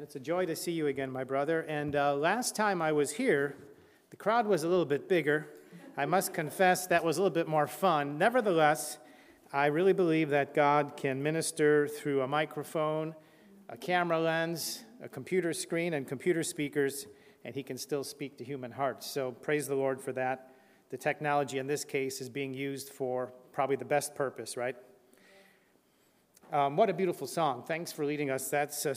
And it's a joy to see you again, my brother. And uh, last time I was here, the crowd was a little bit bigger. I must confess that was a little bit more fun. Nevertheless, I really believe that God can minister through a microphone, a camera lens, a computer screen, and computer speakers, and He can still speak to human hearts. So praise the Lord for that. The technology in this case is being used for probably the best purpose, right? Um, what a beautiful song. Thanks for leading us. That's a,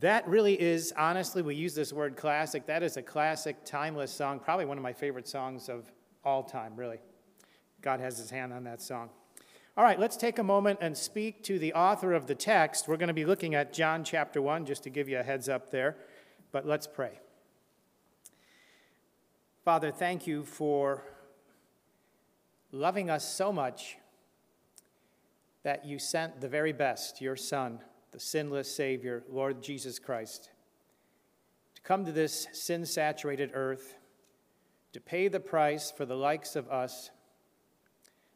that really is, honestly, we use this word classic. That is a classic, timeless song, probably one of my favorite songs of all time, really. God has his hand on that song. All right, let's take a moment and speak to the author of the text. We're going to be looking at John chapter 1, just to give you a heads up there. But let's pray. Father, thank you for loving us so much that you sent the very best, your Son the sinless Savior, Lord Jesus Christ, to come to this sin saturated earth, to pay the price for the likes of us.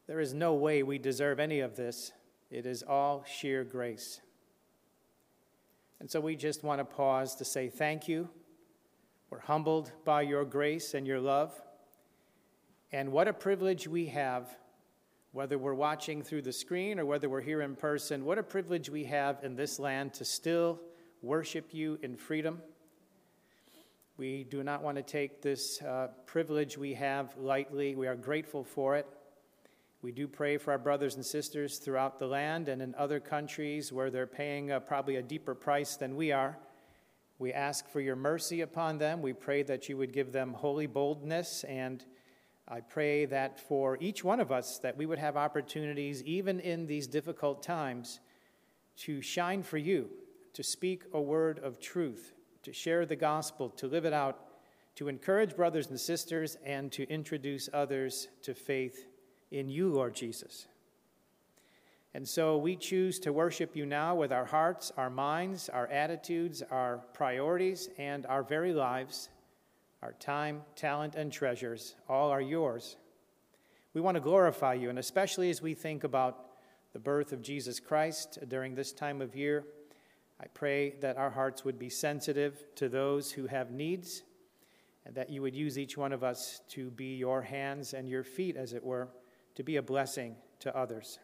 There is no way we deserve any of this. It is all sheer grace. And so we just want to pause to say thank you. We're humbled by your grace and your love. And what a privilege we have whether we're watching through the screen or whether we're here in person, what a privilege we have in this land to still worship you in freedom. We do not want to take this uh, privilege we have lightly. We are grateful for it. We do pray for our brothers and sisters throughout the land and in other countries where they're paying uh, probably a deeper price than we are. We ask for your mercy upon them. We pray that you would give them holy boldness and I pray that for each one of us that we would have opportunities even in these difficult times to shine for you, to speak a word of truth, to share the gospel, to live it out, to encourage brothers and sisters and to introduce others to faith in you, Lord Jesus. And so we choose to worship you now with our hearts, our minds, our attitudes, our priorities, and our very lives. Our time, talent, and treasures all are yours. We want to glorify you, and especially as we think about the birth of Jesus Christ during this time of year, I pray that our hearts would be sensitive to those who have needs, and that you would use each one of us to be your hands and your feet, as it were, to be a blessing to others.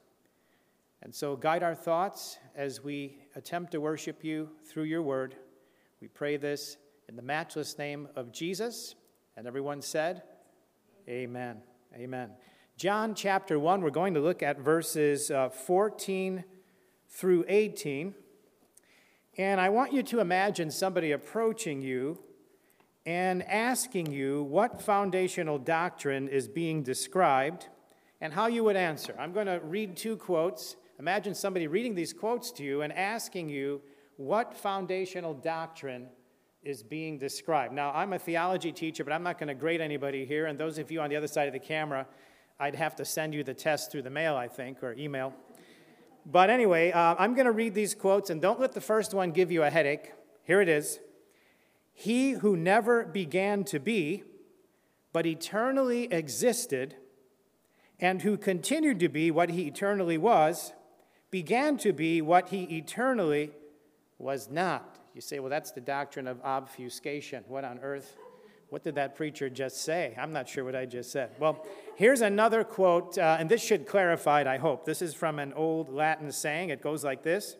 And so, guide our thoughts as we attempt to worship you through your word. We pray this in the matchless name of Jesus. And everyone said, Amen. Amen. John chapter 1, we're going to look at verses uh, 14 through 18. And I want you to imagine somebody approaching you and asking you what foundational doctrine is being described and how you would answer. I'm going to read two quotes. Imagine somebody reading these quotes to you and asking you what foundational doctrine is being described. Now, I'm a theology teacher, but I'm not going to grade anybody here. And those of you on the other side of the camera, I'd have to send you the test through the mail, I think, or email. But anyway, uh, I'm going to read these quotes, and don't let the first one give you a headache. Here it is He who never began to be, but eternally existed, and who continued to be what he eternally was, began to be what he eternally was not. You say, well, that's the doctrine of obfuscation. What on earth? What did that preacher just say? I'm not sure what I just said. Well, here's another quote, uh, and this should clarify it, I hope. This is from an old Latin saying. It goes like this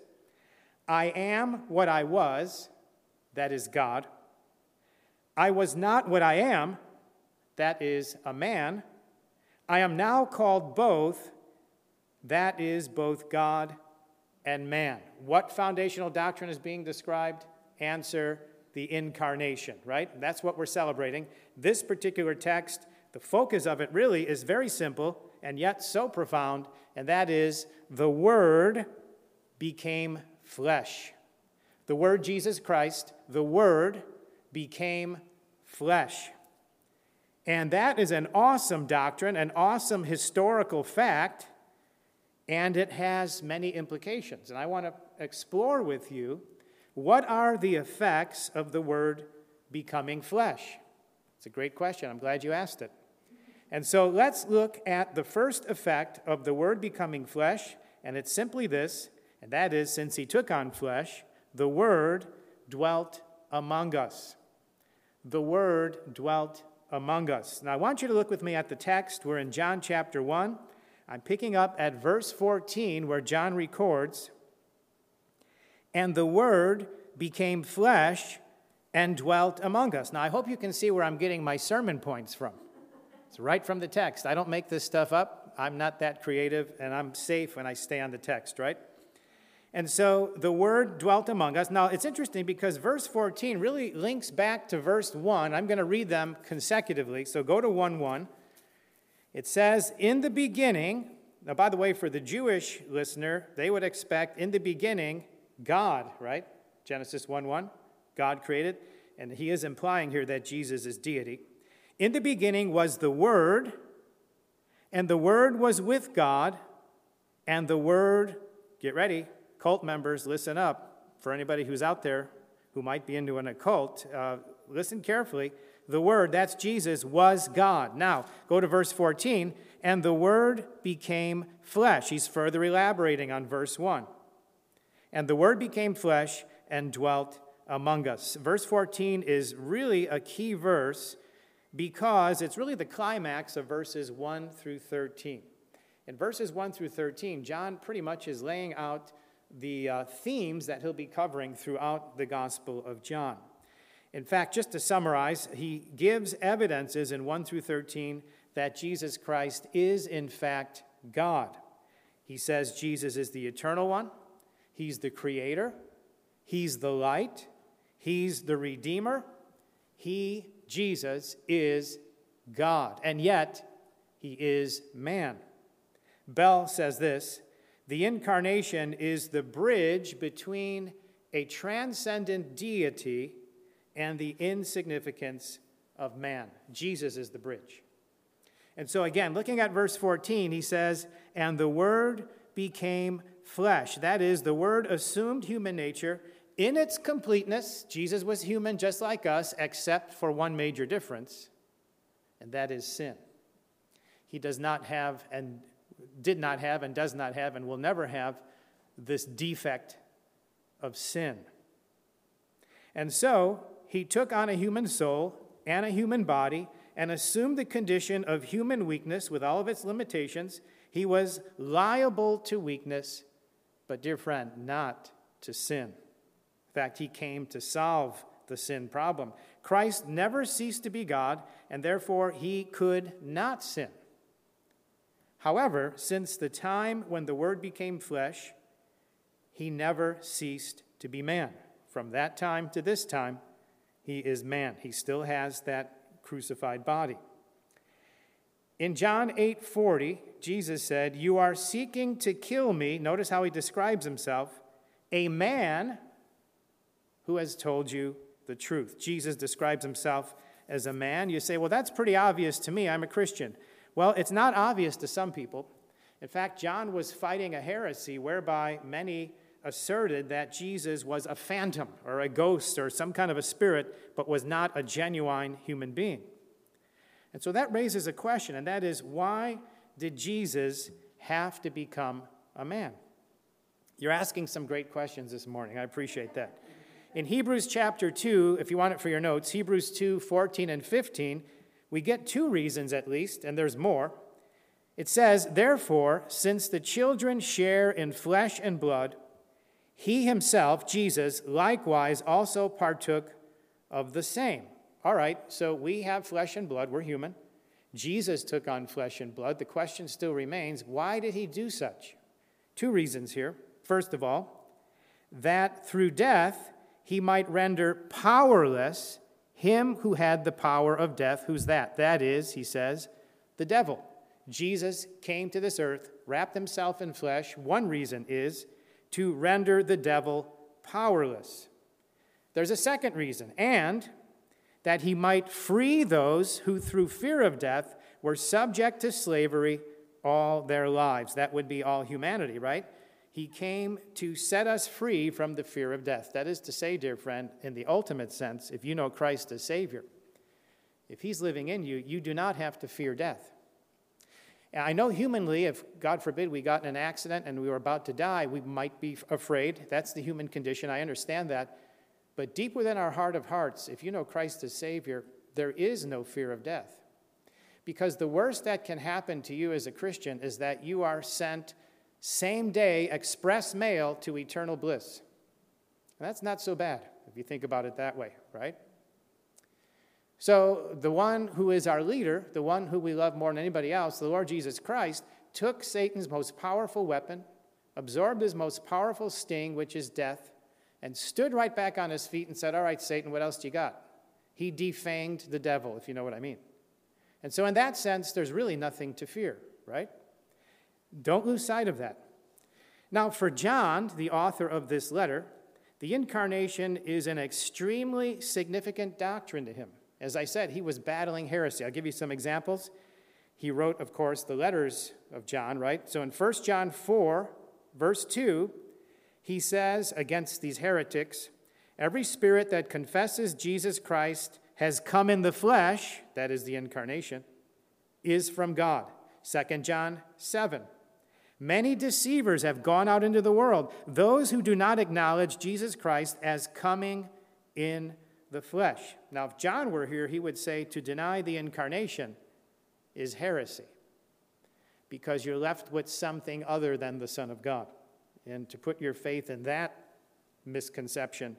I am what I was, that is God. I was not what I am, that is a man. I am now called both, that is both God and man. What foundational doctrine is being described? Answer the incarnation, right? That's what we're celebrating. This particular text, the focus of it really is very simple and yet so profound, and that is the Word became flesh. The Word Jesus Christ, the Word became flesh. And that is an awesome doctrine, an awesome historical fact and it has many implications. And I want to explore with you what are the effects of the word becoming flesh? It's a great question. I'm glad you asked it. And so let's look at the first effect of the word becoming flesh, and it's simply this, and that is since he took on flesh, the word dwelt among us. The Word dwelt among us. Now, I want you to look with me at the text. We're in John chapter 1. I'm picking up at verse 14, where John records, And the Word became flesh and dwelt among us. Now, I hope you can see where I'm getting my sermon points from. It's right from the text. I don't make this stuff up. I'm not that creative, and I'm safe when I stay on the text, right? And so the word dwelt among us. Now, it's interesting because verse 14 really links back to verse 1. I'm going to read them consecutively. So go to 1 1. It says, In the beginning, now, by the way, for the Jewish listener, they would expect in the beginning, God, right? Genesis 1 1, God created. And he is implying here that Jesus is deity. In the beginning was the Word, and the Word was with God, and the Word, get ready, cult members, listen up. For anybody who's out there who might be into an occult, uh, listen carefully. The Word, that's Jesus, was God. Now, go to verse 14. And the Word became flesh. He's further elaborating on verse 1. And the Word became flesh and dwelt among us. Verse 14 is really a key verse because it's really the climax of verses 1 through 13. In verses 1 through 13, John pretty much is laying out the uh, themes that he'll be covering throughout the Gospel of John. In fact, just to summarize, he gives evidences in 1 through 13 that Jesus Christ is, in fact, God. He says Jesus is the eternal one, He's the creator, He's the light, He's the redeemer. He, Jesus, is God. And yet, He is man. Bell says this the incarnation is the bridge between a transcendent deity and the insignificance of man. Jesus is the bridge. And so, again, looking at verse 14, he says, And the Word became flesh. That is, the Word assumed human nature in its completeness. Jesus was human just like us, except for one major difference, and that is sin. He does not have and did not have and does not have and will never have this defect of sin. And so he took on a human soul and a human body and assumed the condition of human weakness with all of its limitations. He was liable to weakness, but, dear friend, not to sin. In fact, he came to solve the sin problem. Christ never ceased to be God, and therefore he could not sin. However, since the time when the Word became flesh, he never ceased to be man. From that time to this time, he is man. He still has that crucified body. In John 8:40, Jesus said, "You are seeking to kill me." Notice how he describes himself, "A man who has told you the truth." Jesus describes himself as a man. You say, "Well, that's pretty obvious to me. I'm a Christian." Well, it's not obvious to some people. In fact, John was fighting a heresy whereby many asserted that Jesus was a phantom or a ghost or some kind of a spirit, but was not a genuine human being. And so that raises a question, and that is why did Jesus have to become a man? You're asking some great questions this morning. I appreciate that. In Hebrews chapter 2, if you want it for your notes, Hebrews 2 14 and 15, we get two reasons at least, and there's more. It says, Therefore, since the children share in flesh and blood, he himself, Jesus, likewise also partook of the same. All right, so we have flesh and blood, we're human. Jesus took on flesh and blood. The question still remains why did he do such? Two reasons here. First of all, that through death he might render powerless him who had the power of death, who's that? That is, he says, the devil. Jesus came to this earth, wrapped himself in flesh. One reason is to render the devil powerless. There's a second reason, and that he might free those who, through fear of death, were subject to slavery all their lives. That would be all humanity, right? He came to set us free from the fear of death. That is to say, dear friend, in the ultimate sense, if you know Christ as Savior, if He's living in you, you do not have to fear death. I know humanly, if God forbid we got in an accident and we were about to die, we might be afraid. That's the human condition. I understand that. But deep within our heart of hearts, if you know Christ as Savior, there is no fear of death. Because the worst that can happen to you as a Christian is that you are sent same day express mail to eternal bliss. And that's not so bad if you think about it that way, right? So, the one who is our leader, the one who we love more than anybody else, the Lord Jesus Christ, took Satan's most powerful weapon, absorbed his most powerful sting, which is death, and stood right back on his feet and said, All right, Satan, what else do you got? He defanged the devil, if you know what I mean. And so, in that sense, there's really nothing to fear, right? Don't lose sight of that. Now, for John, the author of this letter, the incarnation is an extremely significant doctrine to him. As I said, he was battling heresy. I'll give you some examples. He wrote, of course, the letters of John, right? So in 1 John 4, verse 2, he says against these heretics, Every spirit that confesses Jesus Christ has come in the flesh, that is the incarnation, is from God. 2 John 7. Many deceivers have gone out into the world, those who do not acknowledge Jesus Christ as coming in the flesh. Now, if John were here, he would say to deny the incarnation is heresy because you're left with something other than the Son of God. And to put your faith in that misconception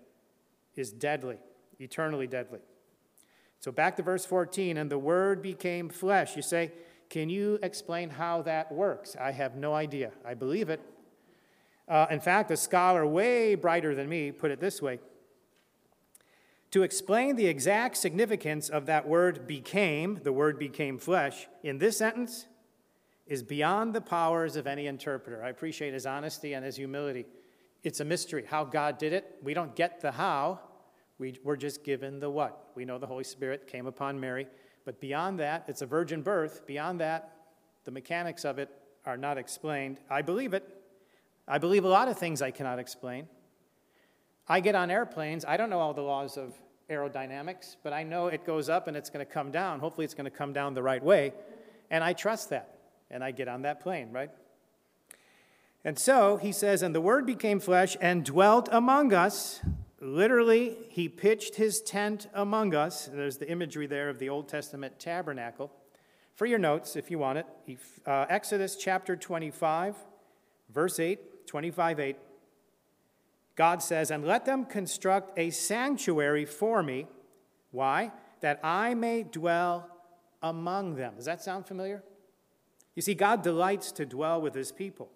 is deadly, eternally deadly. So back to verse 14, and the Word became flesh. You say, can you explain how that works? I have no idea. I believe it. Uh, in fact, a scholar way brighter than me put it this way To explain the exact significance of that word became, the word became flesh, in this sentence is beyond the powers of any interpreter. I appreciate his honesty and his humility. It's a mystery how God did it. We don't get the how, we, we're just given the what. We know the Holy Spirit came upon Mary, but beyond that, it's a virgin birth. Beyond that, the mechanics of it are not explained. I believe it. I believe a lot of things I cannot explain. I get on airplanes, I don't know all the laws of aerodynamics, but I know it goes up and it's going to come down. Hopefully, it's going to come down the right way. And I trust that. And I get on that plane, right? And so he says, And the Word became flesh and dwelt among us. Literally, he pitched his tent among us. There's the imagery there of the Old Testament tabernacle. For your notes, if you want it, uh, Exodus chapter 25, verse 8, 25 8. God says, And let them construct a sanctuary for me. Why? That I may dwell among them. Does that sound familiar? You see, God delights to dwell with his people.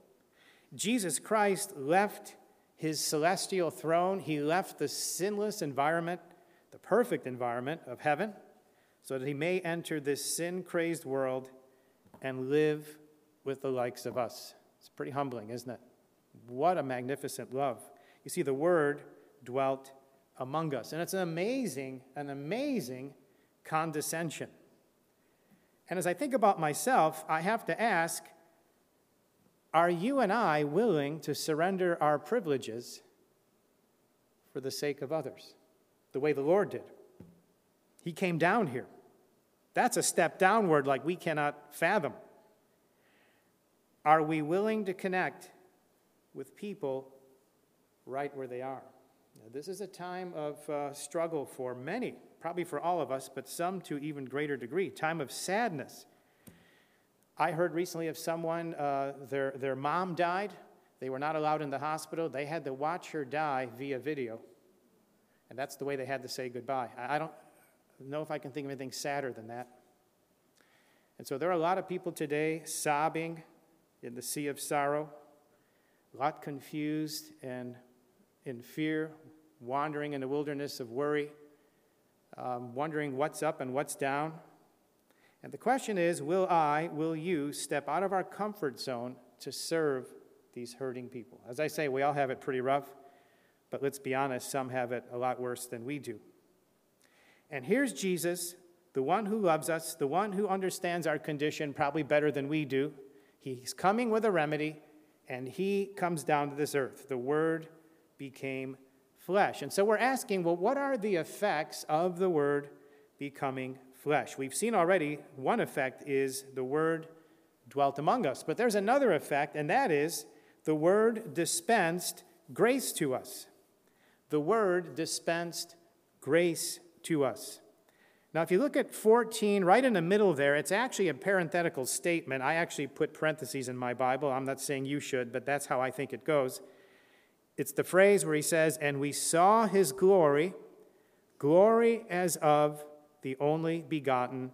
Jesus Christ left his celestial throne, he left the sinless environment, the perfect environment of heaven, so that he may enter this sin crazed world and live with the likes of us. It's pretty humbling, isn't it? What a magnificent love. You see, the Word dwelt among us. And it's an amazing, an amazing condescension. And as I think about myself, I have to ask are you and I willing to surrender our privileges for the sake of others, the way the Lord did? He came down here. That's a step downward like we cannot fathom. Are we willing to connect with people right where they are? Now, this is a time of uh, struggle for many, probably for all of us, but some to even greater degree. Time of sadness I heard recently of someone, uh, their, their mom died. They were not allowed in the hospital. They had to watch her die via video. And that's the way they had to say goodbye. I, I don't know if I can think of anything sadder than that. And so there are a lot of people today sobbing in the sea of sorrow, a lot confused and in fear, wandering in the wilderness of worry, um, wondering what's up and what's down. And the question is will I, will you step out of our comfort zone to serve these hurting people? As I say, we all have it pretty rough, but let's be honest, some have it a lot worse than we do. And here's Jesus, the one who loves us, the one who understands our condition probably better than we do. He's coming with a remedy, and he comes down to this earth. The Word became flesh. And so we're asking, well, what are the effects of the Word becoming flesh. We've seen already one effect is the Word dwelt among us, but there's another effect, and that is the Word dispensed grace to us. the Word dispensed grace to us. Now, if you look at 14, right in the middle there, it's actually a parenthetical statement. I actually put parentheses in my Bible. I'm not saying you should, but that's how I think it goes. It's the phrase where he says, And we saw his glory, glory as of the only begotten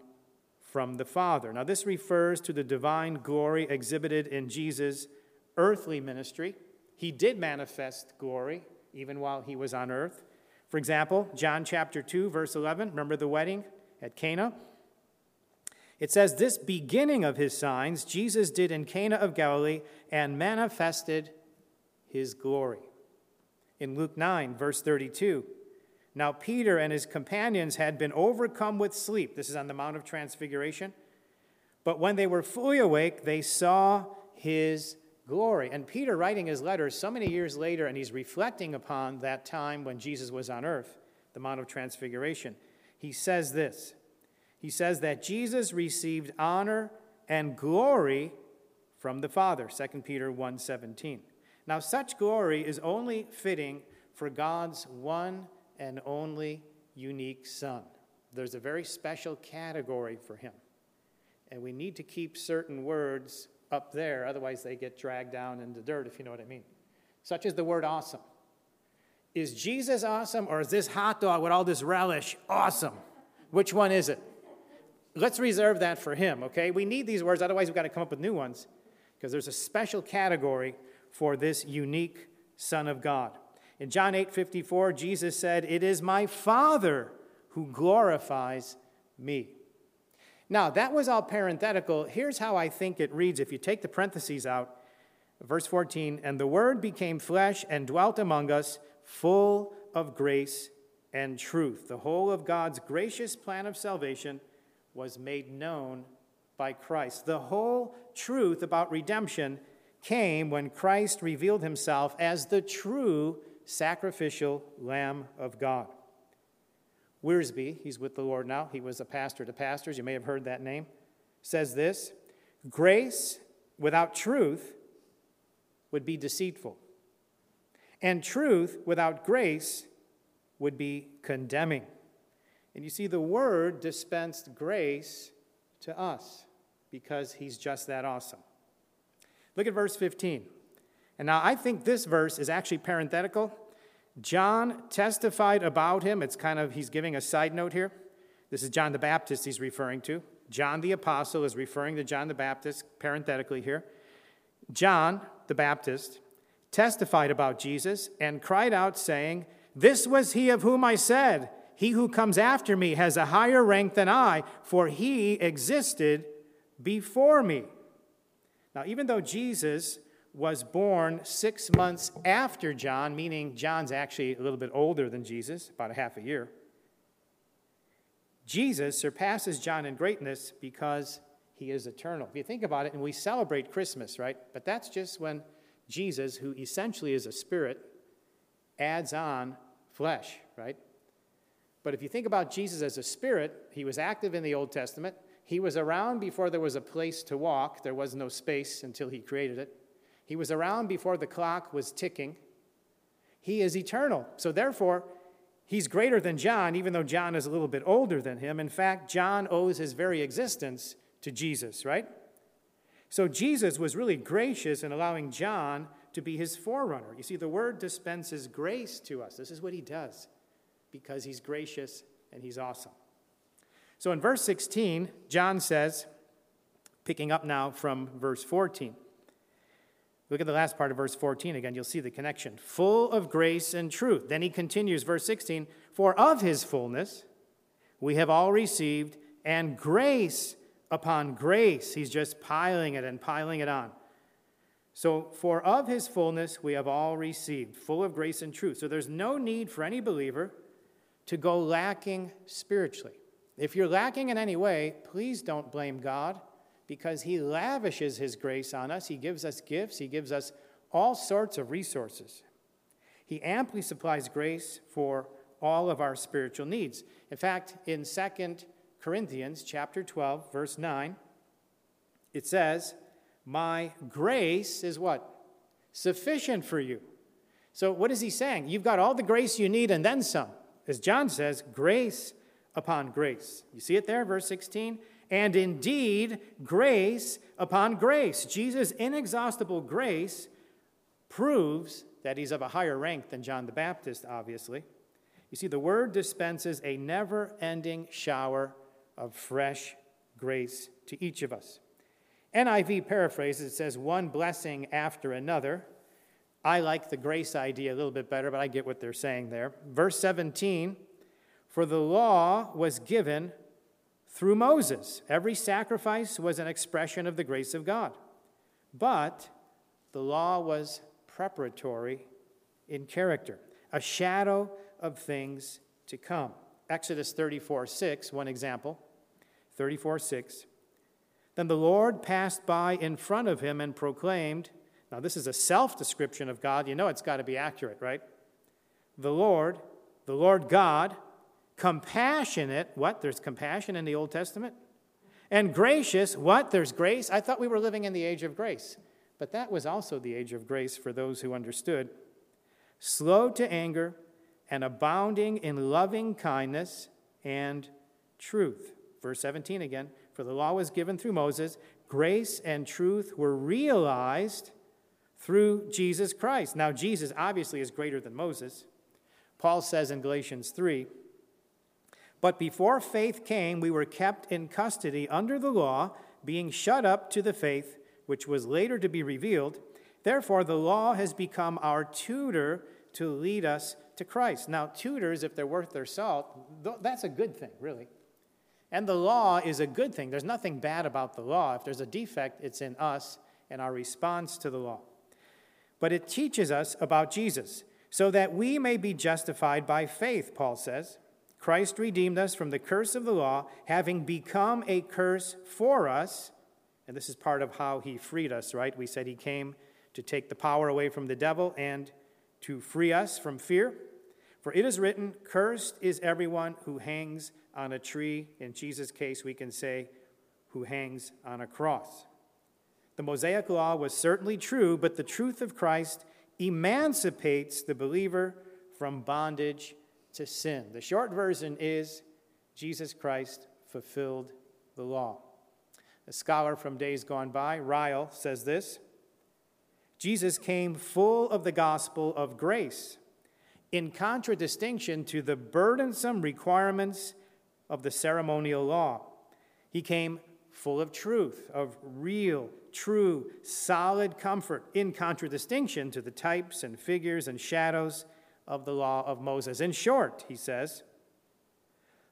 from the Father. Now, this refers to the divine glory exhibited in Jesus' earthly ministry. He did manifest glory even while he was on earth. For example, John chapter 2, verse 11, remember the wedding at Cana? It says, This beginning of his signs Jesus did in Cana of Galilee and manifested his glory. In Luke 9, verse 32, now Peter and his companions had been overcome with sleep. This is on the Mount of Transfiguration. But when they were fully awake, they saw his glory. And Peter, writing his letters so many years later, and he's reflecting upon that time when Jesus was on earth, the Mount of Transfiguration, he says this He says that Jesus received honor and glory from the Father, 2 Peter 1:17. Now such glory is only fitting for God's one and only unique Son. There's a very special category for him. And we need to keep certain words up there, otherwise, they get dragged down in the dirt, if you know what I mean. Such as the word awesome. Is Jesus awesome, or is this hot dog with all this relish awesome? Which one is it? Let's reserve that for him, okay? We need these words, otherwise, we've got to come up with new ones, because there's a special category for this unique Son of God. In John 8 54, Jesus said, It is my Father who glorifies me. Now, that was all parenthetical. Here's how I think it reads if you take the parentheses out. Verse 14, and the Word became flesh and dwelt among us, full of grace and truth. The whole of God's gracious plan of salvation was made known by Christ. The whole truth about redemption came when Christ revealed himself as the true sacrificial Lamb of God. Wiersbe, he's with the Lord now, he was a pastor to pastors, you may have heard that name, says this Grace without truth would be deceitful, and truth without grace would be condemning. And you see, the Word dispensed grace to us because He's just that awesome. Look at verse 15. And now I think this verse is actually parenthetical John testified about him. It's kind of, he's giving a side note here. This is John the Baptist he's referring to. John the Apostle is referring to John the Baptist, parenthetically here. John the Baptist testified about Jesus and cried out, saying, This was he of whom I said, He who comes after me has a higher rank than I, for he existed before me. Now, even though Jesus was born six months after John, meaning John's actually a little bit older than Jesus, about a half a year. Jesus surpasses John in greatness because he is eternal. If you think about it, and we celebrate Christmas, right? But that's just when Jesus, who essentially is a spirit, adds on flesh, right? But if you think about Jesus as a spirit, he was active in the Old Testament. He was around before there was a place to walk, there was no space until he created it. He was around before the clock was ticking. He is eternal. So, therefore, he's greater than John, even though John is a little bit older than him. In fact, John owes his very existence to Jesus, right? So, Jesus was really gracious in allowing John to be his forerunner. You see, the word dispenses grace to us. This is what he does because he's gracious and he's awesome. So, in verse 16, John says, picking up now from verse 14, Look at the last part of verse 14 again, you'll see the connection. Full of grace and truth. Then he continues, verse 16 For of his fullness we have all received, and grace upon grace. He's just piling it and piling it on. So, for of his fullness we have all received, full of grace and truth. So, there's no need for any believer to go lacking spiritually. If you're lacking in any way, please don't blame God because He lavishes His grace on us. He gives us gifts, He gives us all sorts of resources. He amply supplies grace for all of our spiritual needs. In fact, in 2 Corinthians chapter 12, verse 9, it says, My grace is what? Sufficient for you, So, what is he saying? You've got all the grace you need and then some. As John says, grace upon grace. You see it there, verse 16? And indeed, grace upon grace. Jesus' inexhaustible grace proves that he's of a higher rank than John the Baptist, obviously. You see, the word dispenses a never ending shower of fresh grace to each of us. NIV paraphrases, it says, one blessing after another. I like the grace idea a little bit better, but I get what they're saying there. Verse 17 For the law was given through Moses. Every sacrifice was an expression of the grace of God. But the law was preparatory in character, a shadow of things to come. Exodus 34 6, one example. 34 6. Then the Lord passed by in front of him and proclaimed, now, this is a self description of God. You know it's got to be accurate, right? The Lord, the Lord God, compassionate. What? There's compassion in the Old Testament. And gracious. What? There's grace. I thought we were living in the age of grace. But that was also the age of grace for those who understood. Slow to anger and abounding in loving kindness and truth. Verse 17 again. For the law was given through Moses, grace and truth were realized through Jesus Christ. Now, Jesus obviously is greater than Moses. Paul says in Galatians 3 But before faith came, we were kept in custody under the law, being shut up to the faith which was later to be revealed. Therefore, the law has become our tutor to lead us to Christ. Now, tutors, if they're worth their salt, that's a good thing, really. And the law is a good thing. There's nothing bad about the law. If there's a defect, it's in us and our response to the law but it teaches us about Jesus, so that we may be justified by faith, Paul says. Christ redeemed us from the curse of the law, having become a curse for us. And this is part of how he freed us, right? We said he came to take the power away from the devil and to free us from fear. For it is written, Cursed is everyone who hangs on a tree. In Jesus' case, we can say, who hangs on a cross. The Mosaic law was certainly true, but the truth of Christ emancipates the believer from bondage to sin. The short version is Jesus Christ fulfilled the law. A scholar from days gone by, Ryle, says this Jesus came full of the gospel of grace, in contradistinction to the burdensome requirements of the ceremonial law. He came full of truth, of real true, solid comfort in contradistinction to the types and figures and shadows of the law of Moses. In short, he says,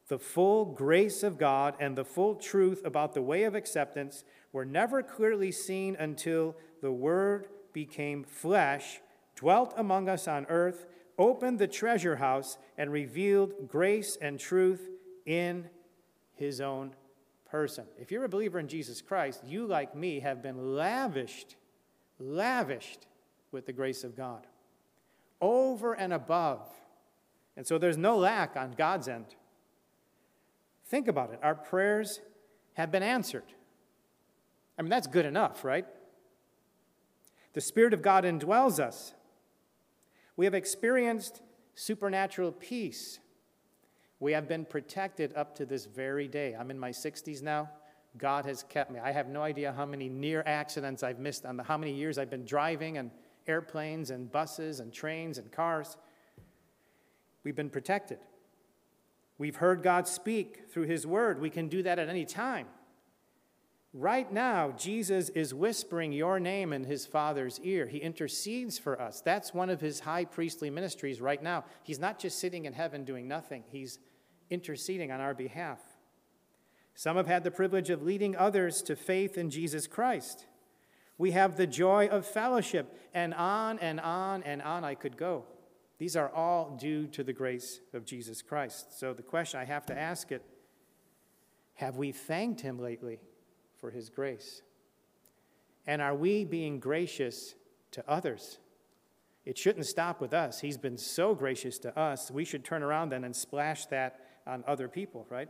the full grace of God and the full truth about the way of acceptance were never clearly seen until the Word became flesh, dwelt among us on earth, opened the treasure house, and revealed grace and truth in His own person. If you're a believer in Jesus Christ, you, like me, have been lavished, lavished with the grace of God, over and above. And so there's no lack on God's end. Think about it. Our prayers have been answered. I mean, that's good enough, right? The Spirit of God indwells us. We have experienced supernatural peace we have been protected up to this very day. I'm in my 60s now. God has kept me. I have no idea how many near accidents I've missed on the how many years I've been driving and airplanes and buses and trains and cars. We've been protected. We've heard God speak through his word. We can do that at any time. Right now, Jesus is whispering your name in his Father's ear. He intercedes for us. That's one of his high priestly ministries right now. He's not just sitting in heaven doing nothing, he's interceding on our behalf. Some have had the privilege of leading others to faith in Jesus Christ. We have the joy of fellowship, and on and on and on I could go. These are all due to the grace of Jesus Christ. So the question I have to ask it have we thanked him lately for his grace? And are we being gracious to others? It shouldn't stop with us. He's been so gracious to us. We should turn around then and splash that on other people, right?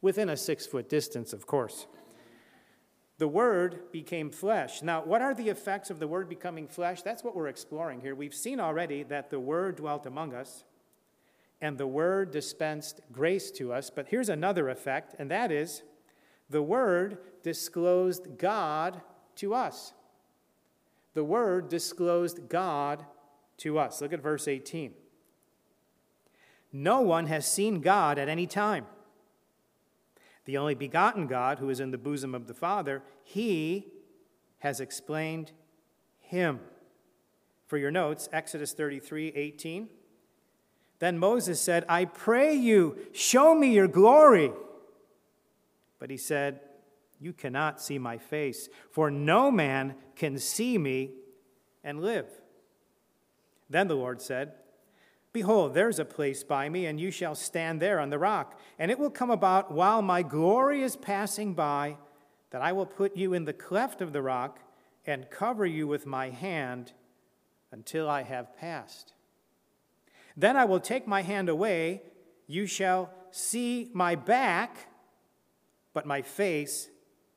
Within a six foot distance, of course. The Word became flesh. Now, what are the effects of the Word becoming flesh? That's what we're exploring here. We've seen already that the Word dwelt among us and the Word dispensed grace to us. But here's another effect, and that is the Word disclosed God to us. The Word disclosed God to us. Look at verse 18. No one has seen God at any time. The only begotten God, who is in the bosom of the Father, he has explained him. For your notes, Exodus 33 18. Then Moses said, I pray you, show me your glory. But he said, You cannot see my face, for no man can see me and live. Then the Lord said, Behold, there's a place by me, and you shall stand there on the rock. And it will come about while my glory is passing by that I will put you in the cleft of the rock and cover you with my hand until I have passed. Then I will take my hand away. You shall see my back, but my face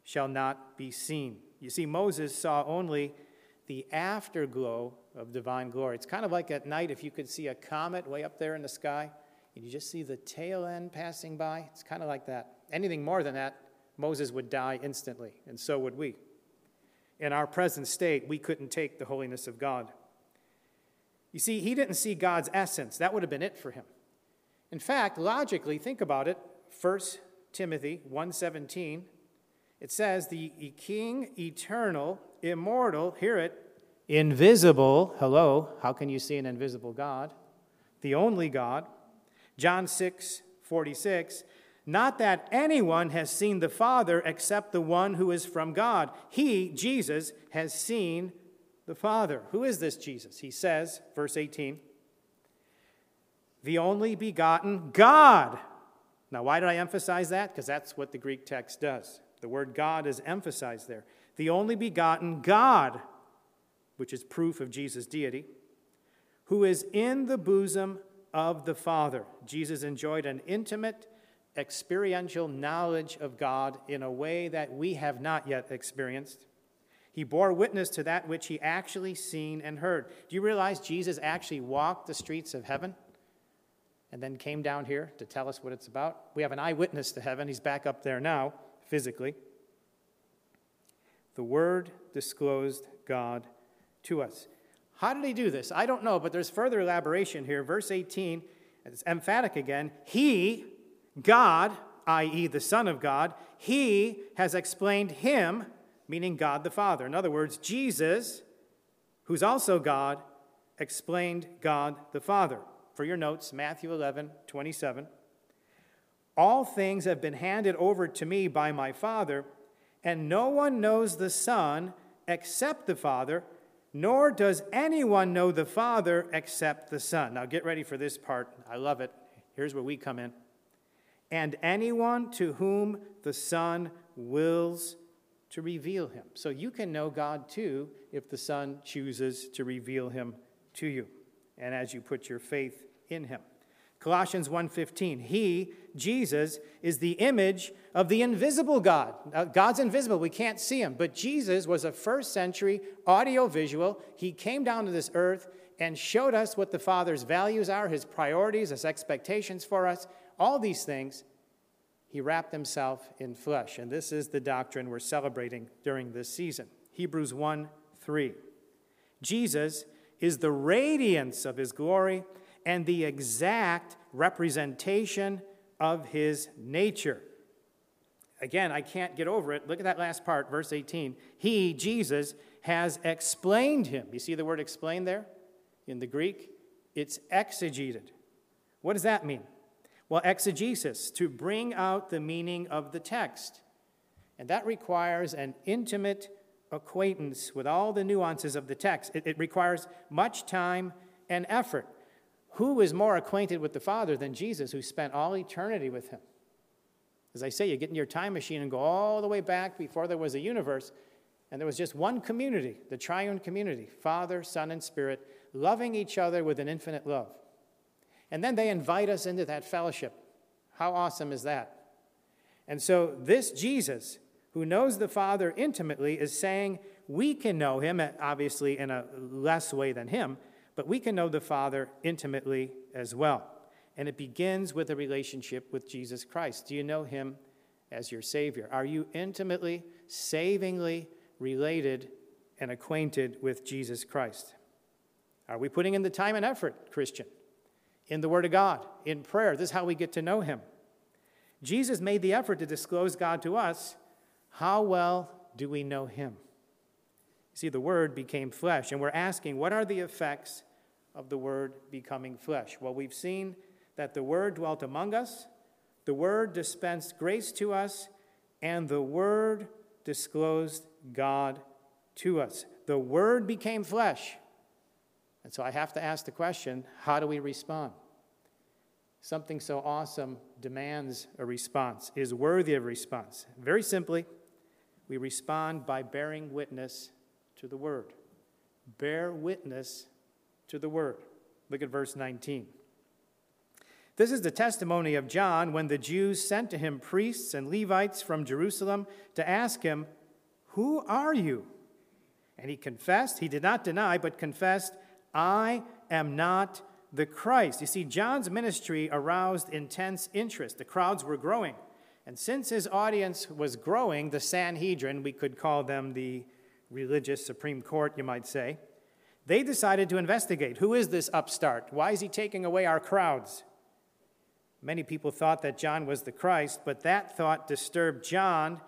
shall not be seen. You see, Moses saw only the afterglow of divine glory. It's kind of like at night if you could see a comet way up there in the sky and you just see the tail end passing by. It's kind of like that. Anything more than that, Moses would die instantly, and so would we. In our present state, we couldn't take the holiness of God. You see, he didn't see God's essence. That would have been it for him. In fact, logically, think about it. 1 Timothy 1:17 it says the king eternal immortal hear it invisible. Hello, how can you see an invisible God? The only God. John 6 46. Not that anyone has seen the Father except the one who is from God. He, Jesus, has seen the Father. Who is this Jesus? He says, verse 18, the only begotten God. Now, why did I emphasize that? Because that's what the Greek text does. The word God is emphasized there. The only begotten God which is proof of Jesus' deity, who is in the bosom of the Father. Jesus enjoyed an intimate, experiential knowledge of God in a way that we have not yet experienced. He bore witness to that which he actually seen and heard. Do you realize Jesus actually walked the streets of heaven and then came down here to tell us what it's about? We have an eyewitness to heaven. He's back up there now, physically. The Word disclosed God to us. How did he do this? I don't know, but there's further elaboration here. Verse 18, it's emphatic again. He, God, i.e., the Son of God, he has explained him, meaning God the Father. In other words, Jesus, who's also God, explained God the Father. For your notes, Matthew 11, 27. All things have been handed over to me by my Father, and no one knows the Son except the Father nor does anyone know the Father except the Son. Now get ready for this part. I love it. Here's where we come in. And anyone to whom the Son wills to reveal him. So you can know God too if the Son chooses to reveal him to you and as you put your faith in him. Colossians 1:15 He Jesus is the image of the invisible God. Now, God's invisible, we can't see him, but Jesus was a first century audio visual. He came down to this earth and showed us what the Father's values are, his priorities, his expectations for us, all these things. He wrapped himself in flesh, and this is the doctrine we're celebrating during this season. Hebrews 1 3. Jesus is the radiance of his glory and the exact representation of his nature. Again, I can't get over it. Look at that last part, verse 18. He, Jesus, has explained him. You see the word explain there in the Greek? It's exegeted. What does that mean? Well, exegesis, to bring out the meaning of the text. And that requires an intimate acquaintance with all the nuances of the text. It, it requires much time and effort. Who is more acquainted with the Father than Jesus, who spent all eternity with him? As I say, you get in your time machine and go all the way back before there was a universe, and there was just one community, the triune community Father, Son, and Spirit, loving each other with an infinite love. And then they invite us into that fellowship. How awesome is that? And so, this Jesus, who knows the Father intimately is saying we can know him, obviously in a less way than him, but we can know the Father intimately as well. And it begins with a relationship with Jesus Christ. Do you know him as your Savior? Are you intimately, savingly related and acquainted with Jesus Christ? Are we putting in the time and effort, Christian, in the Word of God, in prayer? This is how we get to know him. Jesus made the effort to disclose God to us. How well do we know him? see, the Word became flesh, and we're asking, what are the effects of the Word becoming flesh? Well, we've seen that the Word dwelt among us, the Word dispensed grace to us, and the Word disclosed God to us. The Word became flesh. And so I have to ask the question how do we respond? Something so awesome demands a response, is worthy of response. Very simply, we respond by bearing witness to the word. Bear witness to the word. Look at verse 19. This is the testimony of John when the Jews sent to him priests and Levites from Jerusalem to ask him, Who are you? And he confessed, he did not deny, but confessed, I am not the Christ. You see, John's ministry aroused intense interest. The crowds were growing. And since his audience was growing, the Sanhedrin, we could call them the religious Supreme Court, you might say, they decided to investigate who is this upstart? Why is he taking away our crowds? Many people thought that John was the Christ, but that thought disturbed John.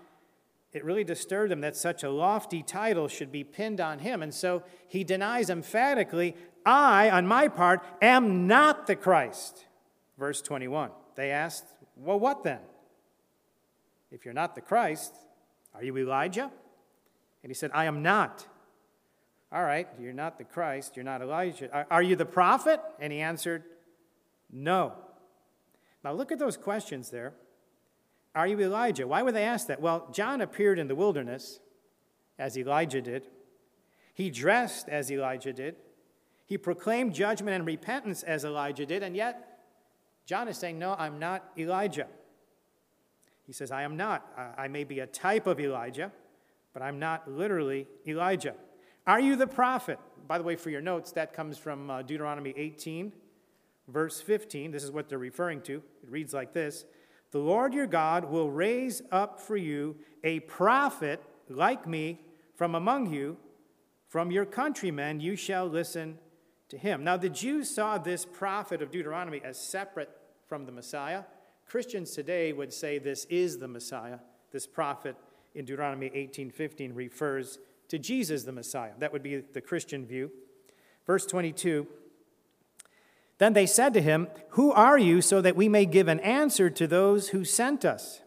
It really disturbed him that such a lofty title should be pinned on him. And so he denies emphatically, I, on my part, am not the Christ. Verse 21. They asked, Well, what then? If you're not the Christ, are you Elijah? And he said, I am not. All right, you're not the Christ, you're not Elijah. Are, you the prophet? And he answered, No. Now look at those questions there. Are you Elijah? Why would they ask that? Well, John appeared in the wilderness as Elijah did. He dressed as Elijah did. He proclaimed judgment and repentance as Elijah did, and yet John is saying, No, I'm not Elijah. He says, I am not. I may be a type of Elijah but I'm not literally Elijah. Are you the prophet? By the way, for your notes, that comes from uh, Deuteronomy 18, verse 15. This is what they're referring to. It reads like this The Lord your God will raise up for you a prophet like me from among you, from your countrymen, you shall listen to him. Now, the Jews saw this prophet of Deuteronomy as separate from the Messiah. Christians today would say this is the Messiah, this prophet in Deuteronomy 18:15 refers to Jesus the Messiah. That would be the Christian view. Verse 22 Then they said to him, Who are you, so that we may give an answer to those who sent us?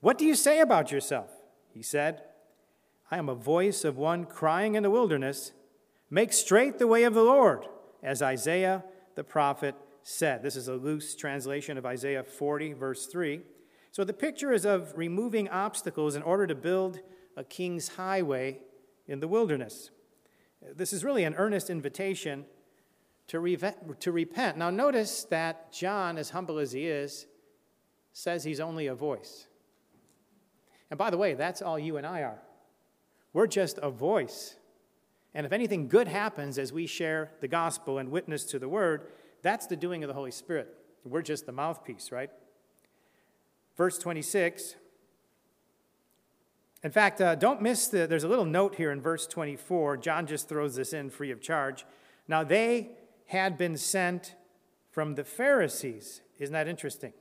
What do you say about yourself? He said, I am a voice of one crying in the wilderness, Make straight the way of the Lord, as Isaiah the prophet said. This is a loose translation of Isaiah 40, verse 3. So the picture is of removing obstacles in order to build a king's highway in the wilderness. This is really an earnest invitation to, to repent. Now, notice that John, as humble as he is, says he's only a voice. And by the way, that's all you and I are. We're just a voice. And if anything good happens as we share the gospel and witness to the word, that's the doing of the Holy Spirit. We're just the mouthpiece, right? verse 26. In fact, uh, don't miss the, there's a little note here in verse 24. John just throws this in free of charge. Now, they had been sent from the Pharisees. Isn't that interesting?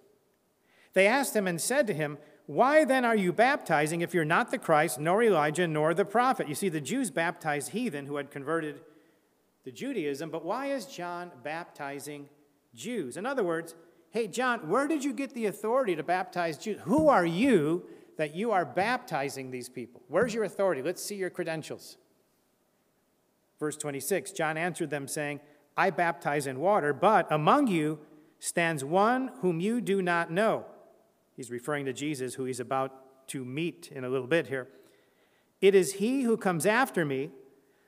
They asked him and said to him, Why then are you baptizing if you're not the Christ, nor Elijah, nor the prophet? You see, the Jews baptized heathen who had converted to Judaism, but why is John baptizing Jews? In other words, Hey, John, where did you get the authority to baptize Jews? Who are you that you are baptizing these people? Where's your authority? Let's see your credentials. Verse 26 John answered them, saying, I baptize in water, but among you stands one whom you do not know. He's referring to Jesus, who he's about to meet in a little bit here. It is he who comes after me,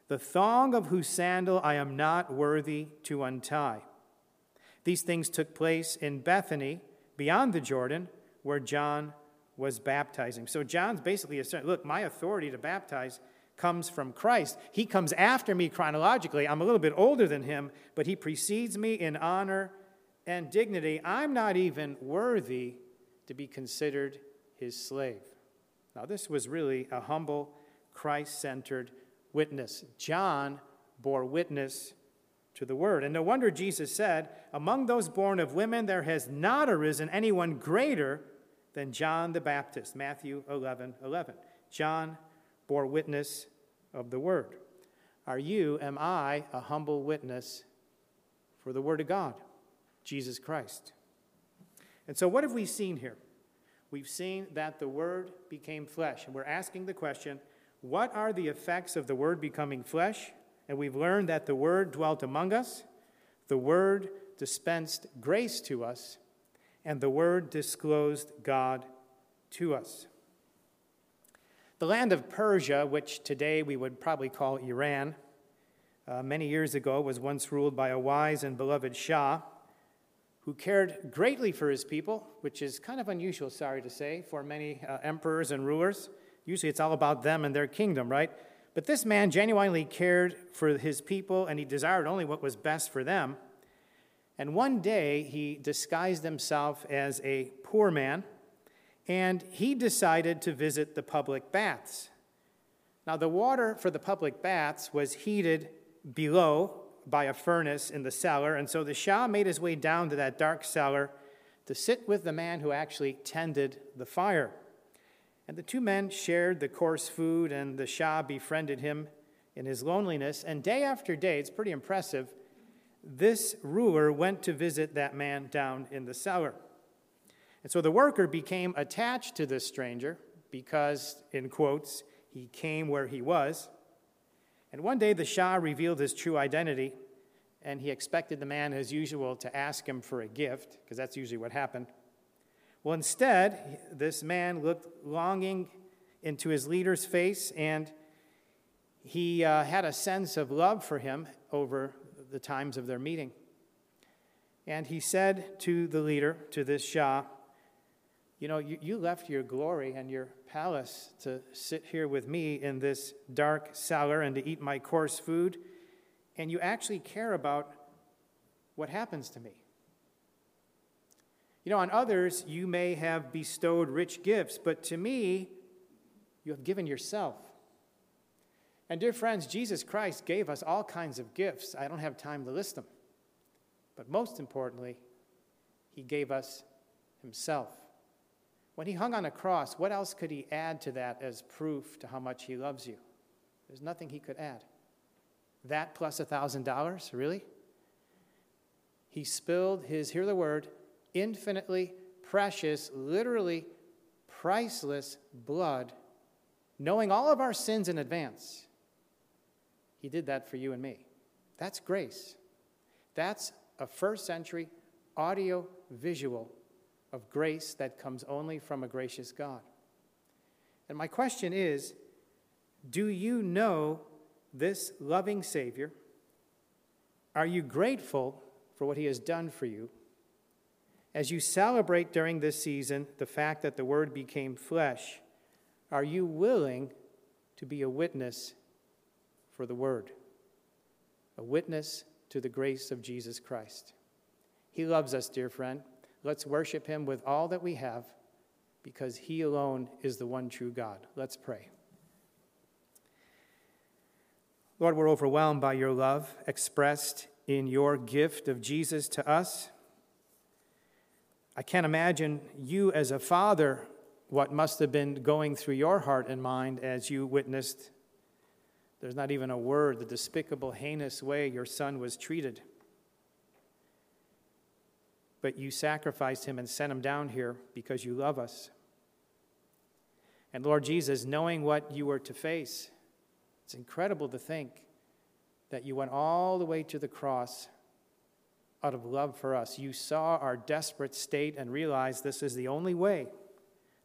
the thong of whose sandal I am not worthy to untie. These things took place in Bethany, beyond the Jordan, where John was baptizing. So John's basically saying, look, my authority to baptize comes from Christ. He comes after me chronologically. I'm a little bit older than him, but he precedes me in honor and dignity. I'm not even worthy to be considered his slave. Now, this was really a humble, Christ centered witness. John bore witness to the word. And no wonder Jesus said, Among those born of women, there has not arisen anyone greater than John the Baptist. Matthew 11 11. John bore witness of the word. Are you, am I, a humble witness for the word of God, Jesus Christ? And so, what have we seen here? We've seen that the word became flesh. And we're asking the question what are the effects of the word becoming flesh? And we've learned that the word dwelt among us, the word dispensed grace to us, and the word disclosed God to us. The land of Persia, which today we would probably call Iran, uh, many years ago was once ruled by a wise and beloved Shah who cared greatly for his people, which is kind of unusual, sorry to say, for many uh, emperors and rulers. Usually it's all about them and their kingdom, right? But this man genuinely cared for his people and he desired only what was best for them. And one day he disguised himself as a poor man and he decided to visit the public baths. Now, the water for the public baths was heated below by a furnace in the cellar, and so the Shah made his way down to that dark cellar to sit with the man who actually tended the fire. And the two men shared the coarse food, and the Shah befriended him in his loneliness. And day after day, it's pretty impressive, this ruler went to visit that man down in the cellar. And so the worker became attached to this stranger because, in quotes, he came where he was. And one day the Shah revealed his true identity, and he expected the man, as usual, to ask him for a gift, because that's usually what happened. Well, instead, this man looked longing into his leader's face, and he uh, had a sense of love for him over the times of their meeting. And he said to the leader, to this Shah, you know, you, you left your glory and your palace to sit here with me in this dark cellar and to eat my coarse food, and you actually care about what happens to me. You know, on others, you may have bestowed rich gifts, but to me, you have given yourself. And, dear friends, Jesus Christ gave us all kinds of gifts. I don't have time to list them. But most importantly, he gave us himself. When he hung on a cross, what else could he add to that as proof to how much he loves you? There's nothing he could add. That plus a $1,000? Really? He spilled his, hear the word, infinitely precious, literally priceless blood, knowing all of our sins in advance. He did that for you and me. That's grace. That's a first century audio visual of grace that comes only from a gracious God. And my question is do you know this loving Savior? Are you grateful for what He has done for you? As you celebrate during this season the fact that the Word became flesh, are you willing to be a witness for the Word? A witness to the grace of Jesus Christ. He loves us, dear friend. Let's worship him with all that we have because he alone is the one true God. Let's pray. Lord, we're overwhelmed by your love expressed in your gift of Jesus to us. I can't imagine you as a father what must have been going through your heart and mind as you witnessed. There's not even a word, the despicable, heinous way your son was treated but you sacrificed him and sent him down here because you love us. And Lord Jesus, knowing what you were to face, it's incredible to think that you went all the way to the cross out of love for us. You saw our desperate state and realized this is the only way,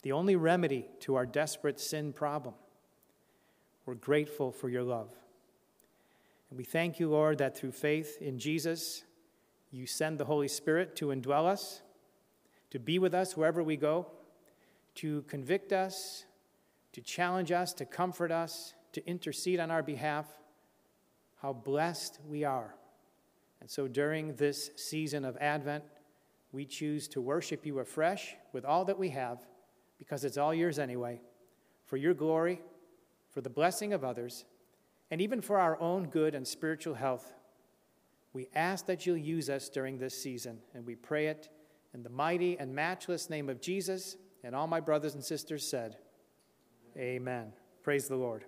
the only remedy to our desperate sin problem. We're grateful for your love. And we thank you, Lord, that through faith in Jesus, you send the Holy Spirit to indwell us, to be with us wherever we go, to convict us, to challenge us, to comfort us, to intercede on our behalf. How blessed we are. And so during this season of Advent, we choose to worship you afresh with all that we have, because it's all yours anyway, for your glory, for the blessing of others, and even for our own good and spiritual health. We ask that you'll use us during this season, and we pray it in the mighty and matchless name of Jesus. And all my brothers and sisters said, Amen. Praise the Lord.